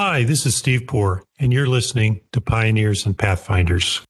Hi, this is Steve Poor, and you're listening to Pioneers and Pathfinders.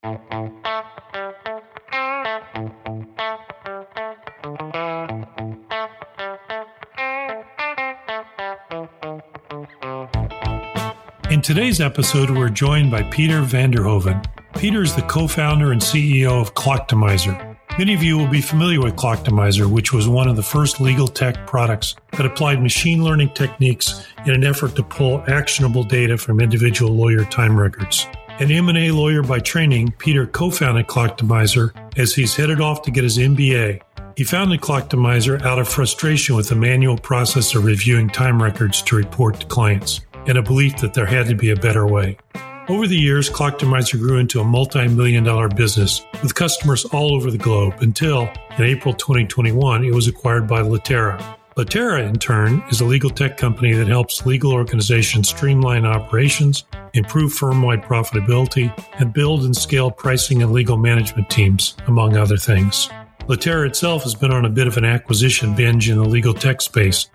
In today's episode, we're joined by Peter Vanderhoven. Peter is the co founder and CEO of Clocktimizer. Many of you will be familiar with Clocktimizer, which was one of the first legal tech products that applied machine learning techniques in an effort to pull actionable data from individual lawyer time records. An M&A lawyer by training, Peter co-founded Clocktimizer as he's headed off to get his MBA. He founded Clocktimizer out of frustration with the manual process of reviewing time records to report to clients and a belief that there had to be a better way. Over the years, Clocktimizer grew into a multi million dollar business with customers all over the globe until, in April 2021, it was acquired by Litera. Litera, in turn, is a legal tech company that helps legal organizations streamline operations, improve firm wide profitability, and build and scale pricing and legal management teams, among other things. Litera itself has been on a bit of an acquisition binge in the legal tech space,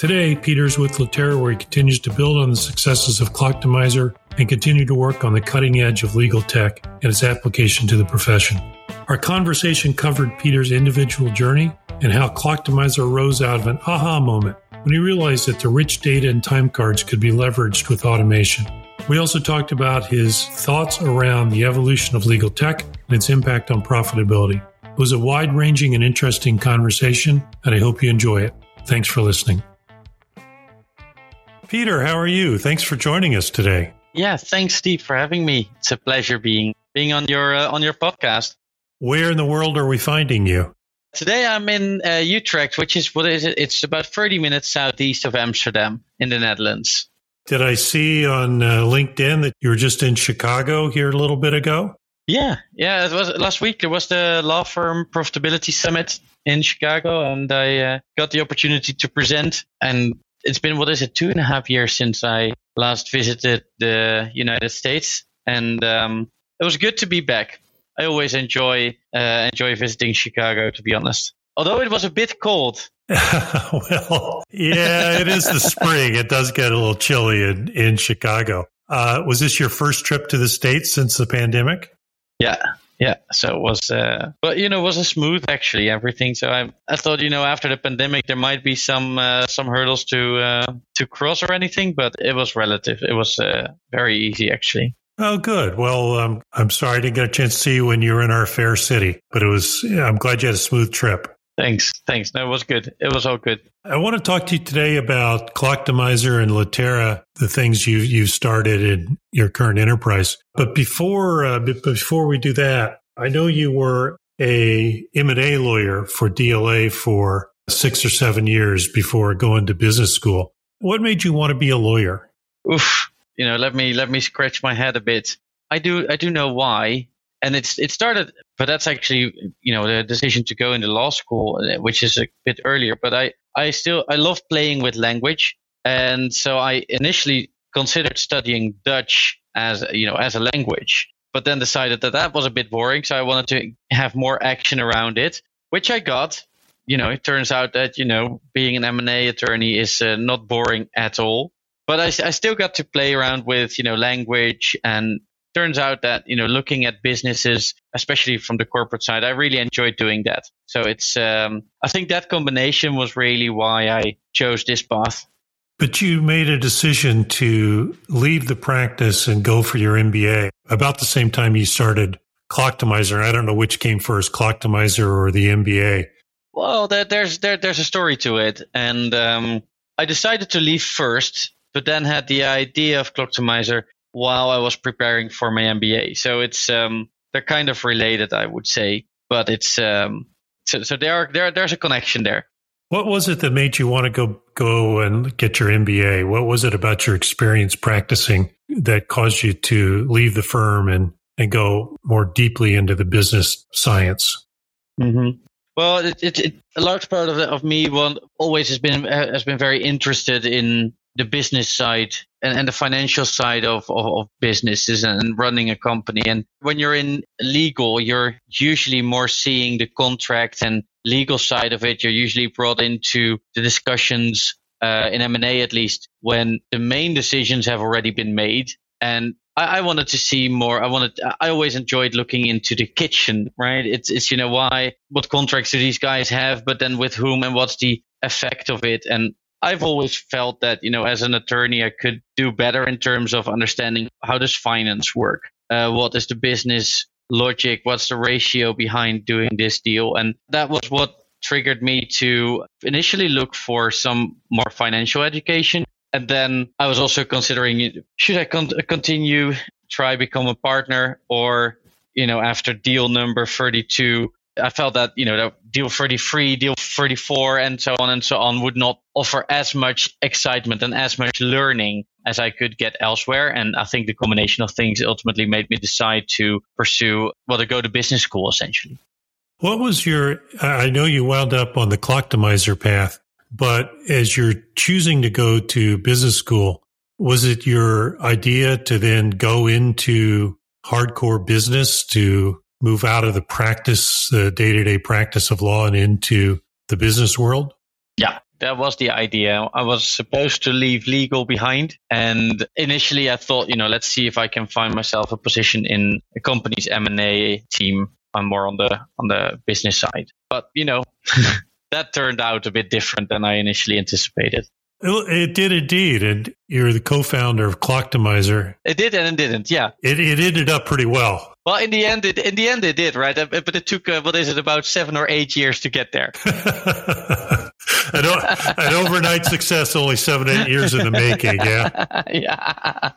Today, Peter's with Litera, where he continues to build on the successes of Clocktimizer and continue to work on the cutting edge of legal tech and its application to the profession. Our conversation covered Peter's individual journey and how Clocktimizer arose out of an aha moment when he realized that the rich data and time cards could be leveraged with automation. We also talked about his thoughts around the evolution of legal tech and its impact on profitability. It was a wide ranging and interesting conversation, and I hope you enjoy it. Thanks for listening. Peter, how are you? Thanks for joining us today. Yeah, thanks, Steve, for having me. It's a pleasure being being on your uh, on your podcast. Where in the world are we finding you? Today I'm in uh, Utrecht, which is what is it? It's about 30 minutes southeast of Amsterdam in the Netherlands. Did I see on uh, LinkedIn that you were just in Chicago here a little bit ago? Yeah, yeah. It was last week. There was the law firm profitability summit in Chicago, and I uh, got the opportunity to present. And it's been what is it two and a half years since I last visited the United States, and um, it was good to be back. I always enjoy uh, enjoy visiting Chicago, to be honest. Although it was a bit cold. well, yeah, it is the spring. It does get a little chilly in in Chicago. Uh, was this your first trip to the states since the pandemic? Yeah, yeah, so it was, uh, but you know, it was a smooth actually everything. So I, I thought, you know, after the pandemic, there might be some uh, some hurdles to uh, to cross or anything, but it was relative. It was uh, very easy actually. Oh, good. Well, um, I'm sorry I didn't get a chance to see you when you were in our fair city, but it was. I'm glad you had a smooth trip. Thanks. Thanks. No, it was good. It was all good. I want to talk to you today about Clocktimizer and Litera, the things you you started in your current enterprise. But before uh, before we do that, I know you were a M&A lawyer for DLA for six or seven years before going to business school. What made you want to be a lawyer? Oof. You know, let me let me scratch my head a bit. I do I do know why, and it's it started but that's actually you know the decision to go into law school uh, which is a bit earlier but i i still i love playing with language. And so i initially considered studying dutch as you know as a language but then decided that that was a bit boring. So i wanted to have more action around it which i got. You know it turns out that you know being an m&a attorney is uh, not boring at all. But I, I still got to play around with you know language and turns out that you know looking at businesses especially from the corporate side i really enjoyed doing that. So it's um, i think that combination was really why i chose this path. But you made a decision to leave the practice and go for your mba about the same time you started clocktimizer i don't know which came first clocktimizer or the mba well there, there's there, there's a story to it. And um, i decided to leave first but then had the idea of clocktimizer while I was preparing for my MBA. So it's um, they're kind of related, I would say, but it's um, so so there are, there there's a connection there. What was it that made you want to go go and get your MBA? What was it about your experience practicing that caused you to leave the firm and and go more deeply into the business science? Mm-hmm. Well, it, it, it, a large part of, the, of me one, always has been has been very interested in the business side and, and the financial side of, of, of, businesses and running a company. And when you're in legal, you're usually more seeing the contract and legal side of it. You're usually brought into the discussions uh, in M&A at least, when the main decisions have already been made. And I, I, wanted to see more. I wanted, I always enjoyed looking into the kitchen, right? It's, it's, you know, why, what contracts do these guys have, but then with whom and what's the effect of it? And I've always felt that, you know, as an attorney, I could do better in terms of understanding how does finance work? Uh, what is the business logic? What's the ratio behind doing this deal? And that was what triggered me to initially look for some more financial education. And then I was also considering should I con- continue, try become a partner, or, you know, after deal number 32, I felt that, you know, deal 33, deal 34, and so on and so on would not offer as much excitement and as much learning as I could get elsewhere. And I think the combination of things ultimately made me decide to pursue, well, to go to business school essentially. What was your, I know you wound up on the Clocktimizer path, but as you're choosing to go to business school, was it your idea to then go into hardcore business to move out of the practice, uh, the day to day practice of law and into the business world? Yeah, that was the idea. I was supposed to leave legal behind. And initially I thought, you know, let's see if I can find myself a position in a company's M&A team I'm more on the on the business side. But you know, that turned out a bit different than I initially anticipated. It did indeed, and you're the co-founder of Clocktimizer. It did and it didn't. Yeah, it it ended up pretty well. Well, in the end, it in the end it did, right? Uh, but it took uh, what is it about seven or eight years to get there. an, an overnight success, only seven eight years in the making. Yeah, yeah.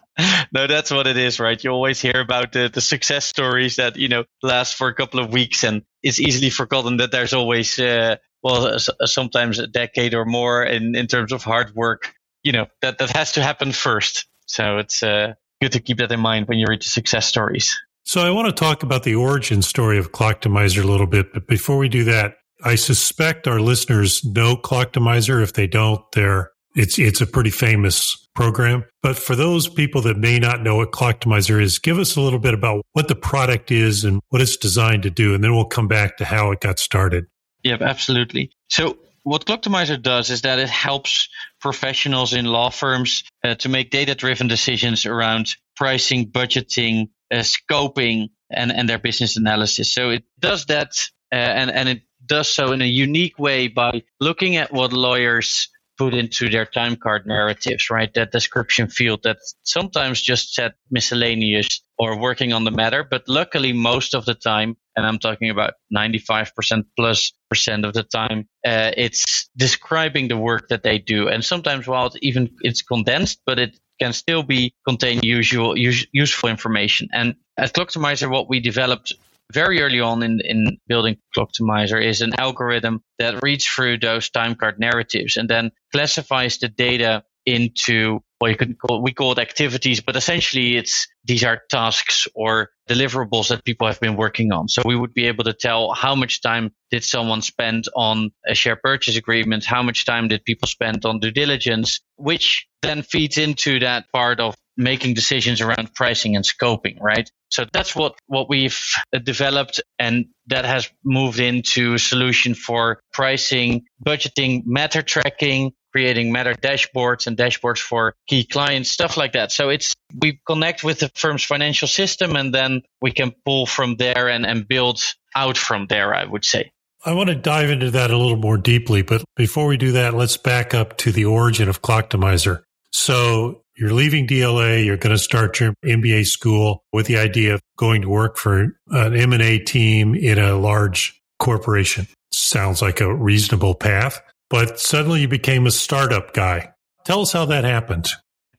No, that's what it is, right? You always hear about the the success stories that you know last for a couple of weeks, and it's easily forgotten that there's always uh, well sometimes a decade or more in in terms of hard work. You know that that has to happen first. So it's uh, good to keep that in mind when you read the success stories. So I want to talk about the origin story of Clocktimizer a little bit, but before we do that, I suspect our listeners know Clocktimizer. If they don't, they're it's it's a pretty famous program. But for those people that may not know what Clocktimizer is, give us a little bit about what the product is and what it's designed to do, and then we'll come back to how it got started. Yep, absolutely. So what Clocktimizer does is that it helps professionals in law firms uh, to make data-driven decisions around pricing, budgeting, scoping, and, and their business analysis. So it does that, uh, and and it does so in a unique way by looking at what lawyers put into their time card narratives, right? That description field that sometimes just said miscellaneous or working on the matter, but luckily most of the time, and I'm talking about 95% plus percent of the time, uh, it's describing the work that they do. And sometimes while it even it's condensed, but it can still be contain usual use, useful information. And at Clocktimizer, what we developed very early on in, in building Clocktimizer is an algorithm that reads through those time card narratives and then classifies the data into well, you could call we call it activities, but essentially it's these are tasks or deliverables that people have been working on. So we would be able to tell how much time did someone spend on a share purchase agreement, how much time did people spend on due diligence, which then feeds into that part of making decisions around pricing and scoping, right? So that's what, what we've developed and that has moved into a solution for pricing, budgeting, matter tracking, creating matter dashboards and dashboards for key clients, stuff like that. So it's, we connect with the firm's financial system and then we can pull from there and, and build out from there, I would say. I want to dive into that a little more deeply, but before we do that, let's back up to the origin of Clocktimizer. So you're leaving DLA, you're going to start your MBA school with the idea of going to work for an M&A team in a large corporation. Sounds like a reasonable path, but suddenly you became a startup guy. Tell us how that happened.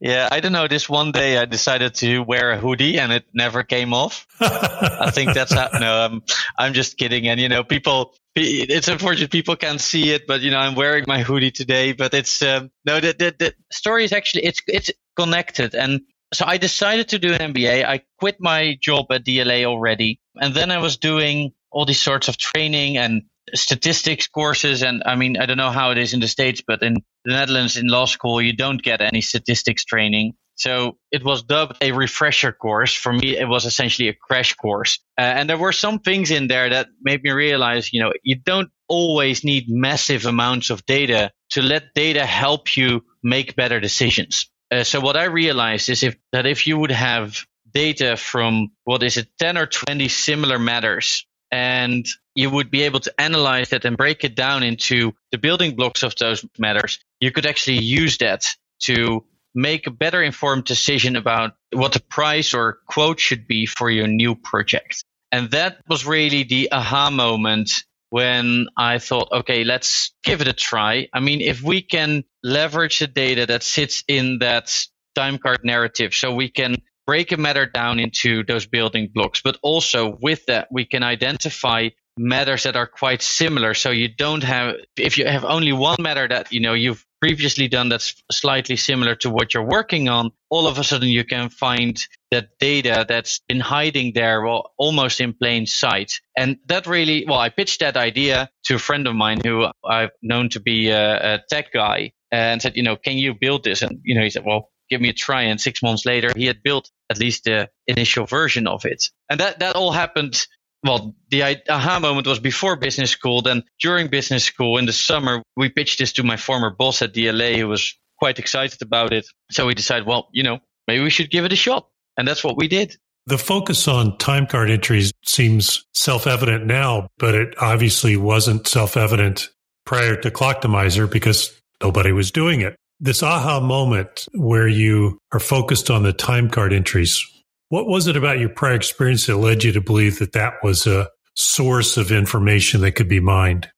Yeah, I don't know. This one day I decided to wear a hoodie and it never came off. I think that's how, no, I'm, I'm just kidding. And you know, people, it's unfortunate people can't see it, but you know, I'm wearing my hoodie today, but it's, um, no, the, the, the story is actually, it's, it's connected. And so I decided to do an MBA. I quit my job at DLA already. And then I was doing all these sorts of training and statistics courses. And I mean, I don't know how it is in the States, but in the Netherlands in law school, you don't get any statistics training. So it was dubbed a refresher course. For me, it was essentially a crash course. Uh, and there were some things in there that made me realize, you know, you don't always need massive amounts of data to let data help you make better decisions. Uh, so what I realized is if that if you would have data from what is it 10 or 20 similar matters and you would be able to analyze that and break it down into the building blocks of those matters you could actually use that to make a better informed decision about what the price or quote should be for your new project and that was really the aha moment when I thought, okay, let's give it a try. I mean, if we can leverage the data that sits in that time card narrative, so we can break a matter down into those building blocks, but also with that, we can identify matters that are quite similar. So you don't have, if you have only one matter that, you know, you've previously done that's slightly similar to what you're working on, all of a sudden you can find that data that's been hiding there, well, almost in plain sight. And that really, well, I pitched that idea to a friend of mine who I've known to be a, a tech guy and said, you know, can you build this? And, you know, he said, well, give me a try. And six months later, he had built at least the initial version of it. And that, that all happened well, the aha moment was before business school. Then during business school in the summer, we pitched this to my former boss at DLA, who was quite excited about it. So we decided, well, you know, maybe we should give it a shot. And that's what we did. The focus on time card entries seems self evident now, but it obviously wasn't self evident prior to Clocktimizer because nobody was doing it. This aha moment where you are focused on the time card entries, what was it about your prior experience that led you to believe that that was a source of information that could be mined?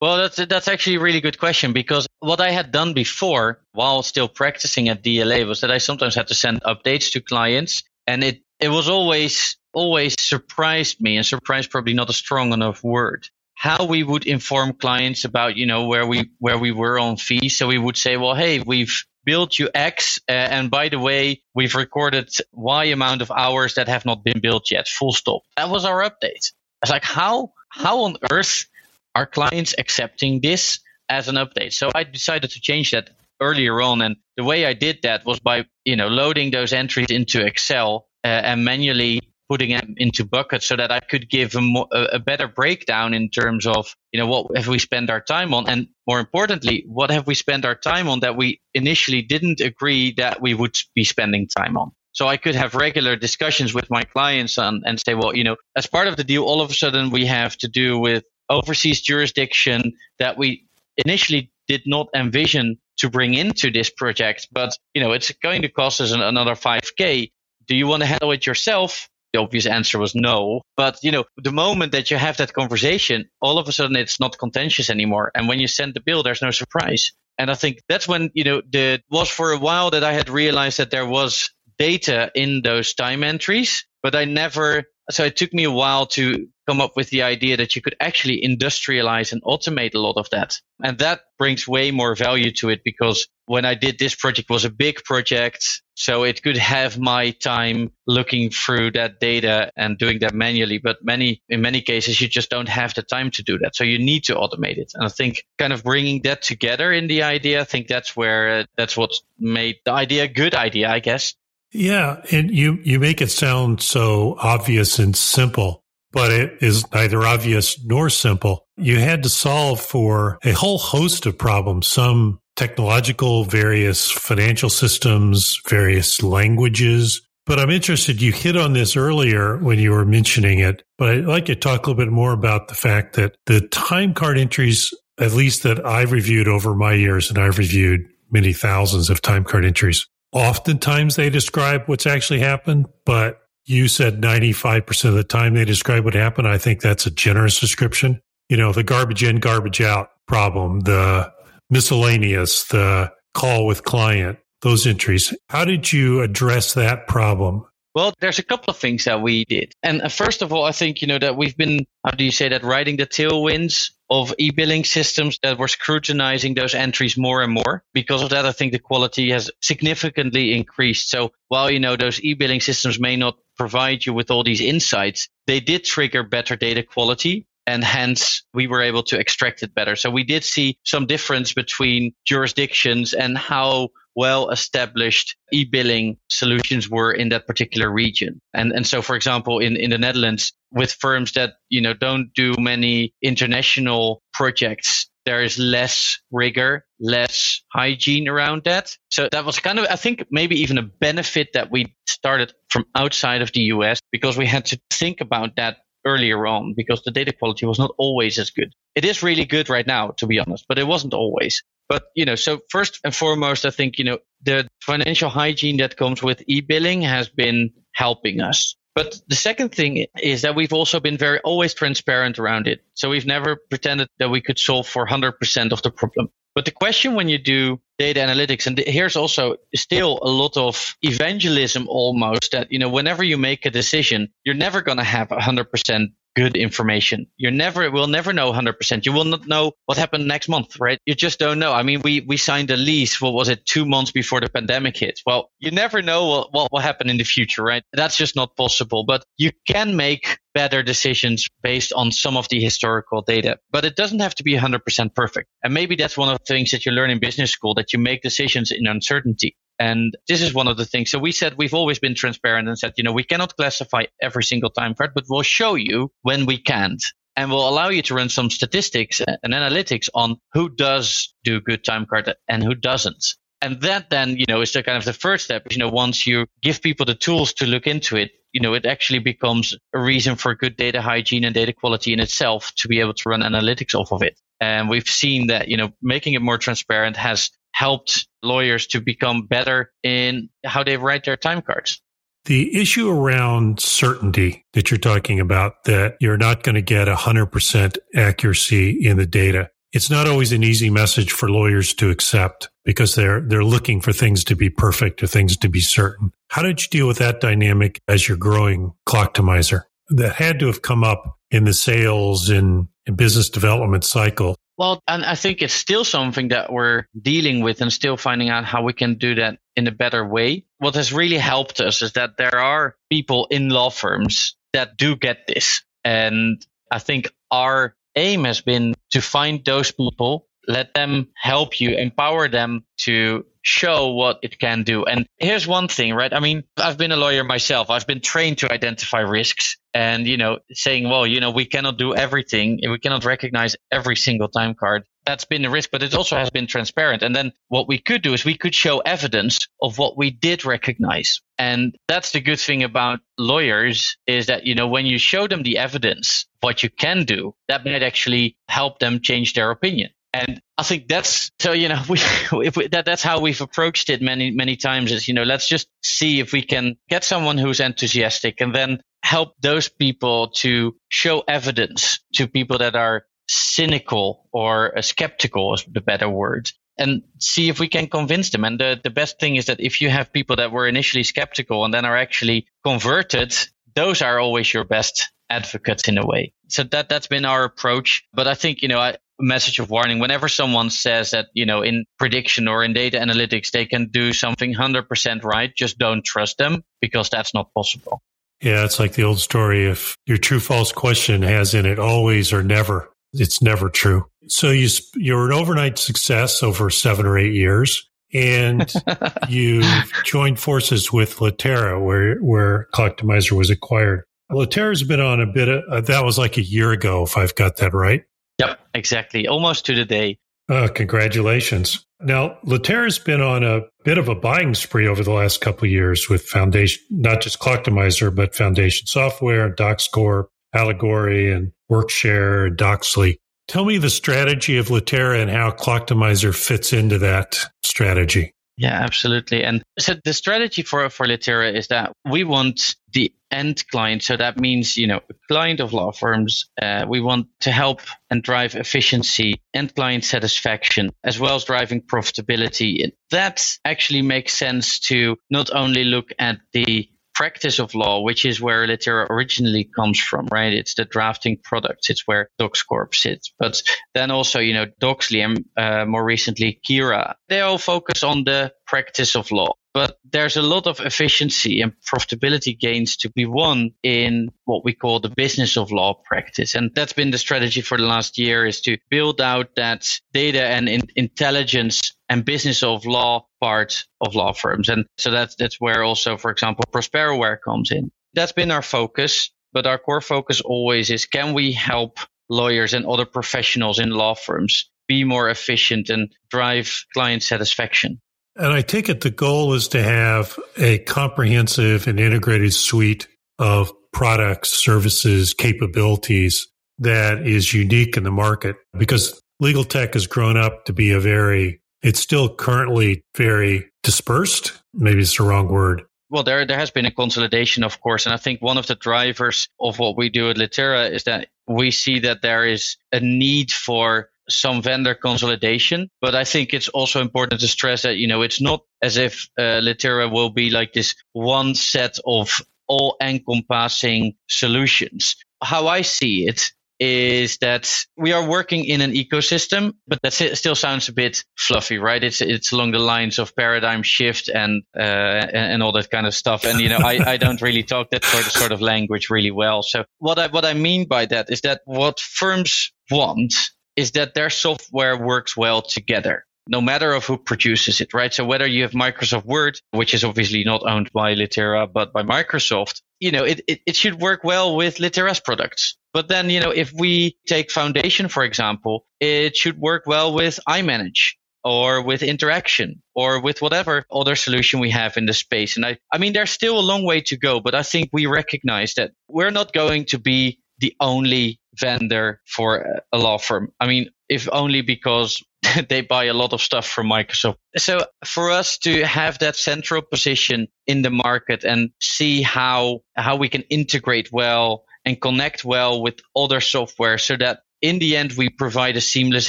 Well, that's that's actually a really good question because what I had done before, while still practicing at DLA, was that I sometimes had to send updates to clients, and it it was always always surprised me, and surprised probably not a strong enough word. How we would inform clients about you know where we where we were on fees. So we would say, well, hey, we've built you X, uh, and by the way, we've recorded Y amount of hours that have not been built yet. Full stop. That was our update. It's like how how on earth are clients accepting this as an update? So I decided to change that earlier on, and the way I did that was by you know loading those entries into Excel uh, and manually putting them into buckets so that I could give a, more, a, better breakdown in terms of, you know, what have we spent our time on? And more importantly, what have we spent our time on that we initially didn't agree that we would be spending time on? So I could have regular discussions with my clients and, and say, well, you know, as part of the deal, all of a sudden we have to do with overseas jurisdiction that we initially did not envision to bring into this project, but you know, it's going to cost us another 5k. Do you want to handle it yourself? The obvious answer was no. But you know, the moment that you have that conversation, all of a sudden it's not contentious anymore. And when you send the bill, there's no surprise. And I think that's when you know the was for a while that I had realized that there was data in those time entries, but I never. So it took me a while to come up with the idea that you could actually industrialize and automate a lot of that. And that brings way more value to it because when I did this project was a big project. So it could have my time looking through that data and doing that manually. But many, in many cases, you just don't have the time to do that. So you need to automate it. And I think kind of bringing that together in the idea, I think that's where, uh, that's what made the idea a good idea, I guess. Yeah. And you, you make it sound so obvious and simple but it is neither obvious nor simple. You had to solve for a whole host of problems, some technological, various financial systems, various languages. But I'm interested, you hit on this earlier when you were mentioning it, but I'd like to talk a little bit more about the fact that the time card entries, at least that I've reviewed over my years, and I've reviewed many thousands of time card entries, oftentimes they describe what's actually happened, but you said 95% of the time they describe what happened. I think that's a generous description. You know, the garbage in, garbage out problem, the miscellaneous, the call with client, those entries. How did you address that problem? Well, there's a couple of things that we did. And uh, first of all, I think, you know, that we've been, how do you say that, riding the tailwinds of e-billing systems that were scrutinizing those entries more and more. Because of that, I think the quality has significantly increased. So while, you know, those e-billing systems may not provide you with all these insights, they did trigger better data quality and hence we were able to extract it better. So we did see some difference between jurisdictions and how well established e-billing solutions were in that particular region. And and so for example in, in the Netherlands with firms that, you know, don't do many international projects, there is less rigor, less hygiene around that. So that was kind of, I think, maybe even a benefit that we started from outside of the US because we had to think about that earlier on because the data quality was not always as good. It is really good right now, to be honest, but it wasn't always. But, you know, so first and foremost, I think, you know, the financial hygiene that comes with e-billing has been helping us. But the second thing is that we've also been very always transparent around it. So we've never pretended that we could solve for 100% of the problem. But the question when you do data analytics, and here's also still a lot of evangelism almost that, you know, whenever you make a decision, you're never going to have 100% good information. You're never, will never know 100%. You will not know what happened next month, right? You just don't know. I mean, we, we signed a lease. What was it? Two months before the pandemic hit. Well, you never know what, what will happen in the future, right? That's just not possible, but you can make better decisions based on some of the historical data, but it doesn't have to be 100% perfect. And maybe that's one of the things that you learn in business school that you make decisions in uncertainty. And this is one of the things. So we said we've always been transparent and said, you know, we cannot classify every single time card, but we'll show you when we can't. And we'll allow you to run some statistics and analytics on who does do good time card and who doesn't. And that then, you know, is the kind of the first step. You know, once you give people the tools to look into it, you know, it actually becomes a reason for good data hygiene and data quality in itself to be able to run analytics off of it. And we've seen that, you know, making it more transparent has helped lawyers to become better in how they write their time cards. The issue around certainty that you're talking about, that you're not going to get 100% accuracy in the data. It's not always an easy message for lawyers to accept because they're, they're looking for things to be perfect or things to be certain. How did you deal with that dynamic as you're growing Clocktimizer? That had to have come up in the sales and business development cycle well, and I think it's still something that we're dealing with and still finding out how we can do that in a better way. What has really helped us is that there are people in law firms that do get this. And I think our aim has been to find those people, let them help you, empower them to show what it can do. And here's one thing, right? I mean, I've been a lawyer myself. I've been trained to identify risks and, you know, saying, well, you know, we cannot do everything. We cannot recognize every single time card. That's been a risk, but it also has been transparent. And then what we could do is we could show evidence of what we did recognize. And that's the good thing about lawyers is that, you know, when you show them the evidence, what you can do, that might actually help them change their opinion. And I think that's so you know we, we, that that's how we've approached it many many times is you know let's just see if we can get someone who's enthusiastic and then help those people to show evidence to people that are cynical or skeptical is the better word and see if we can convince them and the, the best thing is that if you have people that were initially skeptical and then are actually converted those are always your best advocates in a way. So that that's been our approach. But I think you know, I, message of warning whenever someone says that you know in prediction or in data analytics they can do something 100% right just don't trust them because that's not possible yeah it's like the old story if your true false question has in it always or never it's never true so you you're an overnight success over seven or eight years and you joined forces with Litera, where where Clocktimizer was acquired. Litera's been on a bit of, uh, that was like a year ago, if I've got that right. Yep, exactly. Almost to the day. Uh, congratulations. Now, Litera's been on a bit of a buying spree over the last couple of years with Foundation, not just Clocktimizer, but Foundation Software, DocsCorp, Allegory, and Workshare, and Doxly. Tell me the strategy of Litera and how Clocktimizer fits into that strategy. Yeah, absolutely. And so the strategy for, for Litera is that we want the end client. So that means, you know, a client of law firms. Uh, we want to help and drive efficiency and client satisfaction, as well as driving profitability. That actually makes sense to not only look at the practice of law, which is where Litera originally comes from, right? It's the drafting products. It's where DocsCorp sits. But then also, you know, Doxly and uh, more recently Kira, they all focus on the practice of law. But there's a lot of efficiency and profitability gains to be won in what we call the business of law practice. And that's been the strategy for the last year is to build out that data and in- intelligence and business of law part of law firms. And so that's, that's where also, for example, Prosperoware comes in. That's been our focus, but our core focus always is can we help lawyers and other professionals in law firms be more efficient and drive client satisfaction. And I take it the goal is to have a comprehensive and integrated suite of products, services, capabilities that is unique in the market because legal tech has grown up to be a very, it's still currently very dispersed. Maybe it's the wrong word. Well, there, there has been a consolidation, of course. And I think one of the drivers of what we do at Litera is that we see that there is a need for some vendor consolidation. But I think it's also important to stress that, you know, it's not as if uh, Litera will be like this one set of all encompassing solutions. How I see it is that we are working in an ecosystem, but that still sounds a bit fluffy, right? It's it's along the lines of paradigm shift and uh, and all that kind of stuff. And you know, I, I don't really talk that sort of sort of language really well. So what I what I mean by that is that what firms want is that their software works well together no matter of who produces it, right? So whether you have Microsoft Word, which is obviously not owned by Litera, but by Microsoft, you know, it, it, it, should work well with Litera's products. But then, you know, if we take Foundation, for example, it should work well with iManage or with interaction or with whatever other solution we have in the space. And I, I mean, there's still a long way to go, but I think we recognize that we're not going to be the only vendor for a law firm. I mean, if only because they buy a lot of stuff from Microsoft. So for us to have that central position in the market and see how how we can integrate well and connect well with other software so that in the end we provide a seamless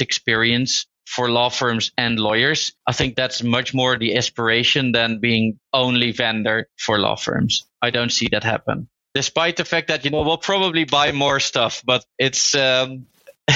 experience for law firms and lawyers. I think that's much more the aspiration than being only vendor for law firms. I don't see that happen. Despite the fact that you know we'll probably buy more stuff, but it's um,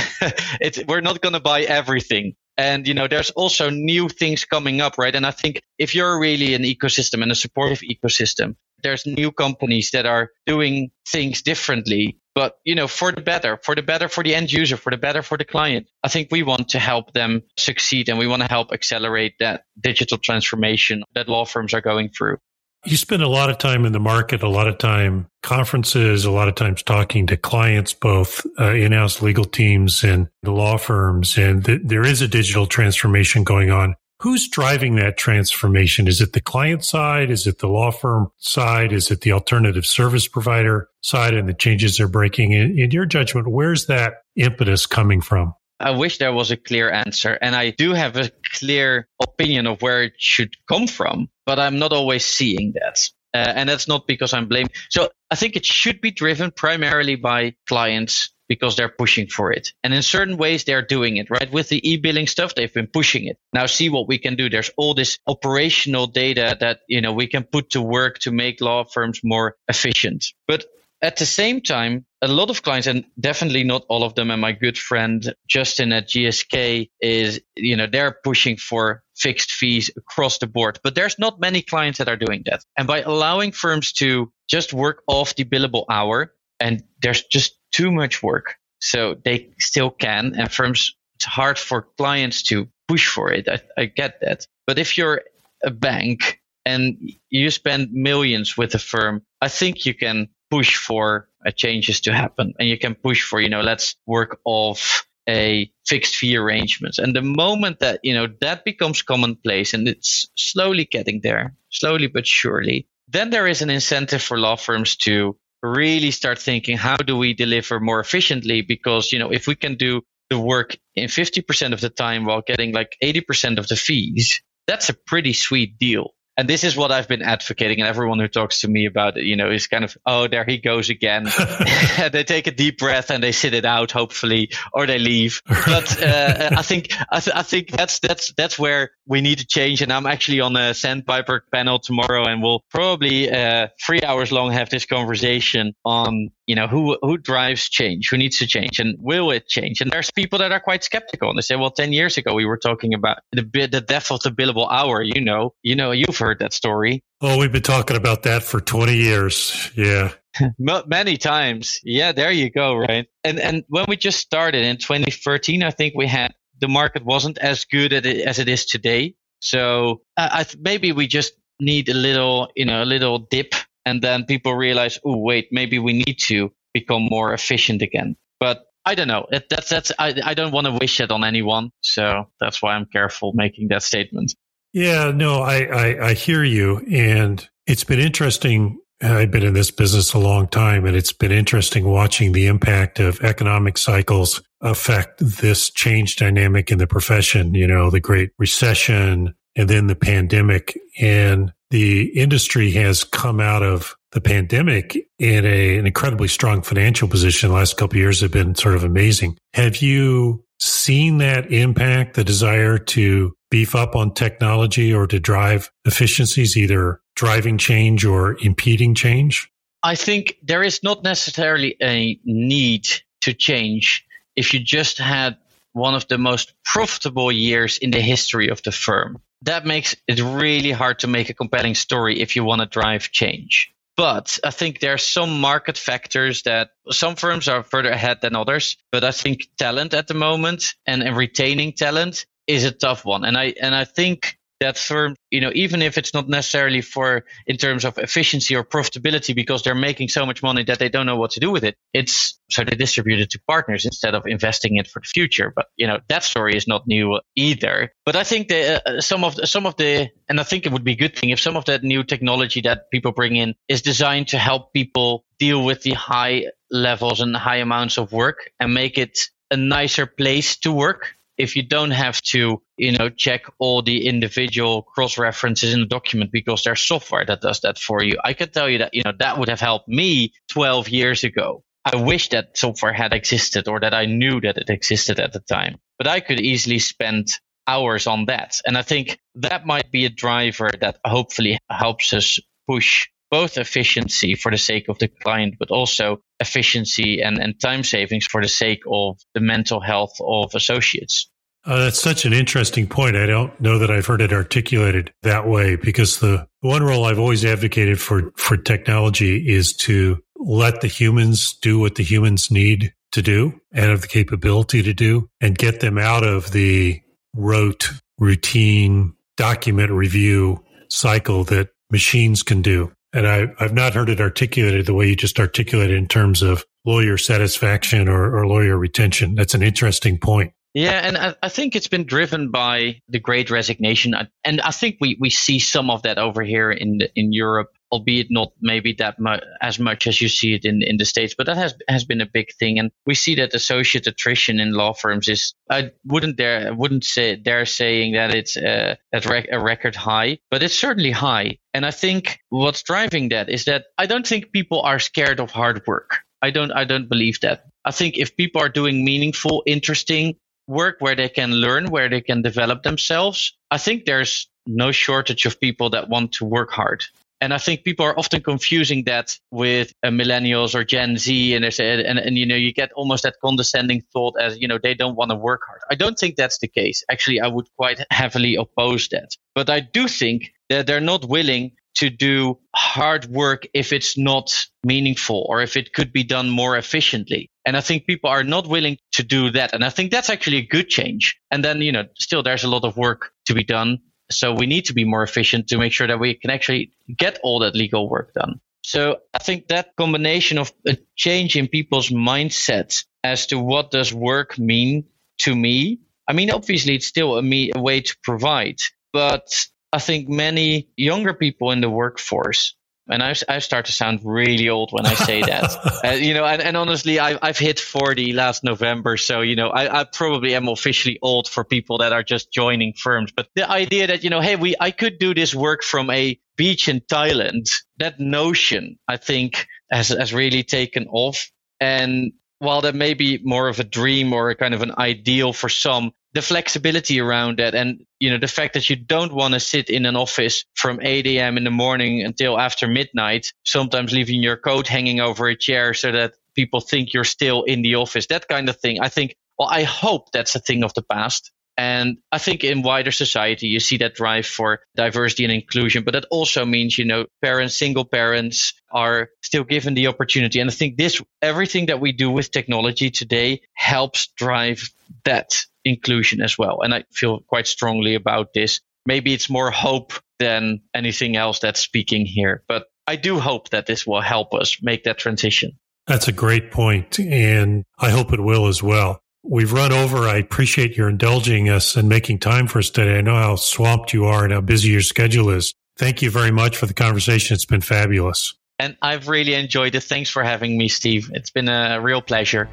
it's we're not going to buy everything. And, you know, there's also new things coming up, right? And I think if you're really an ecosystem and a supportive ecosystem, there's new companies that are doing things differently, but, you know, for the better, for the better for the end user, for the better for the client. I think we want to help them succeed and we want to help accelerate that digital transformation that law firms are going through. You spend a lot of time in the market, a lot of time conferences, a lot of times talking to clients, both uh, in-house legal teams and the law firms. And th- there is a digital transformation going on. Who's driving that transformation? Is it the client side? Is it the law firm side? Is it the alternative service provider side and the changes they're breaking? In, in your judgment, where's that impetus coming from? I wish there was a clear answer. And I do have a clear opinion of where it should come from, but I'm not always seeing that. Uh, and that's not because I'm blaming. So I think it should be driven primarily by clients because they're pushing for it. And in certain ways, they're doing it, right? With the e-billing stuff, they've been pushing it. Now see what we can do. There's all this operational data that, you know, we can put to work to make law firms more efficient. But at the same time, a lot of clients, and definitely not all of them, and my good friend Justin at GSK is, you know, they're pushing for fixed fees across the board. But there's not many clients that are doing that. And by allowing firms to just work off the billable hour, and there's just too much work. So they still can, and firms, it's hard for clients to push for it. I, I get that. But if you're a bank and you spend millions with a firm, I think you can push for uh, changes to happen and you can push for, you know, let's work off a fixed fee arrangements. And the moment that, you know, that becomes commonplace and it's slowly getting there, slowly but surely, then there is an incentive for law firms to really start thinking, how do we deliver more efficiently? Because, you know, if we can do the work in 50% of the time while getting like 80% of the fees, that's a pretty sweet deal and this is what I've been advocating, and everyone who talks to me about it, you know, is kind of, oh, there he goes again. they take a deep breath and they sit it out, hopefully, or they leave. But uh, I think I, th- I, think that's that's that's where we need to change. And I'm actually on a Sandpiper panel tomorrow, and we'll probably uh, three hours long have this conversation on you know who who drives change, who needs to change, and will it change? And there's people that are quite skeptical, and they say, well, ten years ago we were talking about the the death of the billable hour. You know, you know, you've heard that story. Oh, we've been talking about that for 20 years. Yeah. Many times. Yeah, there you go, right? And and when we just started in 2013, I think we had the market wasn't as good as it is today. So uh, I th- maybe we just need a little, you know, a little dip, and then people realize, oh wait, maybe we need to become more efficient again. But I don't know. It, that's that's I, I don't want to wish it on anyone, so that's why I'm careful making that statement. Yeah, no, I, I, I hear you, and it's been interesting. I've been in this business a long time, and it's been interesting watching the impact of economic cycles affect this change dynamic in the profession. You know, the Great Recession, and then the pandemic, and the industry has come out of the pandemic in a, an incredibly strong financial position. The last couple of years have been sort of amazing. Have you seen that impact the desire to beef up on technology or to drive efficiencies, either driving change or impeding change? I think there is not necessarily a need to change if you just had one of the most profitable years in the history of the firm. That makes it really hard to make a compelling story if you want to drive change. But I think there are some market factors that some firms are further ahead than others. But I think talent at the moment and, and retaining talent is a tough one. And I and I think that firm, you know, even if it's not necessarily for in terms of efficiency or profitability, because they're making so much money that they don't know what to do with it. It's so they distribute it to partners instead of investing it for the future. But you know, that story is not new either. But I think the, uh, some of some of the, and I think it would be a good thing if some of that new technology that people bring in is designed to help people deal with the high levels and high amounts of work and make it a nicer place to work if you don't have to, you know, check all the individual cross references in the document because there's software that does that for you. I can tell you that, you know, that would have helped me 12 years ago. I wish that software had existed or that I knew that it existed at the time, but I could easily spend hours on that. And I think that might be a driver that hopefully helps us push both efficiency for the sake of the client, but also efficiency and, and time savings for the sake of the mental health of associates. Uh, that's such an interesting point. I don't know that I've heard it articulated that way because the one role I've always advocated for, for technology is to let the humans do what the humans need to do and have the capability to do and get them out of the rote, routine document review cycle that machines can do. And I, I've not heard it articulated the way you just articulated in terms of lawyer satisfaction or, or lawyer retention. That's an interesting point. Yeah, and I, I, think it's been driven by the Great Resignation, and I think we, we see some of that over here in the, in Europe albeit not maybe that as much as you see it in in the states. But that has has been a big thing, and we see that associate attrition in law firms is I wouldn't dare wouldn't say dare saying that it's uh, at rec- a record high, but it's certainly high. And I think what's driving that is that I don't think people are scared of hard work. I don't I don't believe that. I think if people are doing meaningful, interesting work where they can learn, where they can develop themselves, I think there's no shortage of people that want to work hard. And I think people are often confusing that with uh, millennials or Gen Z, and, and and you know you get almost that condescending thought as you know they don't want to work hard. I don't think that's the case. Actually, I would quite heavily oppose that. But I do think that they're not willing to do hard work if it's not meaningful or if it could be done more efficiently. And I think people are not willing to do that. And I think that's actually a good change. And then, you know, still there's a lot of work to be done. So we need to be more efficient to make sure that we can actually get all that legal work done. So I think that combination of a change in people's mindset as to what does work mean to me. I mean, obviously it's still a, me, a way to provide, but I think many younger people in the workforce and I, I start to sound really old when I say that. uh, you know, and, and honestly, I, I've hit 40 last November. So, you know, I, I probably am officially old for people that are just joining firms. But the idea that, you know, hey, we, I could do this work from a beach in Thailand, that notion, I think, has, has really taken off. And while that may be more of a dream or a kind of an ideal for some, the flexibility around that and you know the fact that you don't want to sit in an office from 8 a.m. in the morning until after midnight, sometimes leaving your coat hanging over a chair so that people think you're still in the office, that kind of thing. I think, well, I hope that's a thing of the past. And I think in wider society, you see that drive for diversity and inclusion, but that also means, you know, parents, single parents are still given the opportunity. And I think this, everything that we do with technology today helps drive that inclusion as well. And I feel quite strongly about this. Maybe it's more hope than anything else that's speaking here, but I do hope that this will help us make that transition. That's a great point, and I hope it will as well. We've run over. I appreciate your indulging us and making time for us today. I know how swamped you are and how busy your schedule is. Thank you very much for the conversation. It's been fabulous. And I've really enjoyed it. Thanks for having me, Steve. It's been a real pleasure.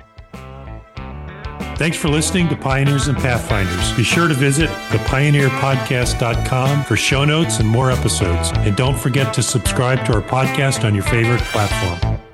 Thanks for listening to Pioneers and Pathfinders. Be sure to visit thepioneerpodcast.com for show notes and more episodes. And don't forget to subscribe to our podcast on your favorite platform.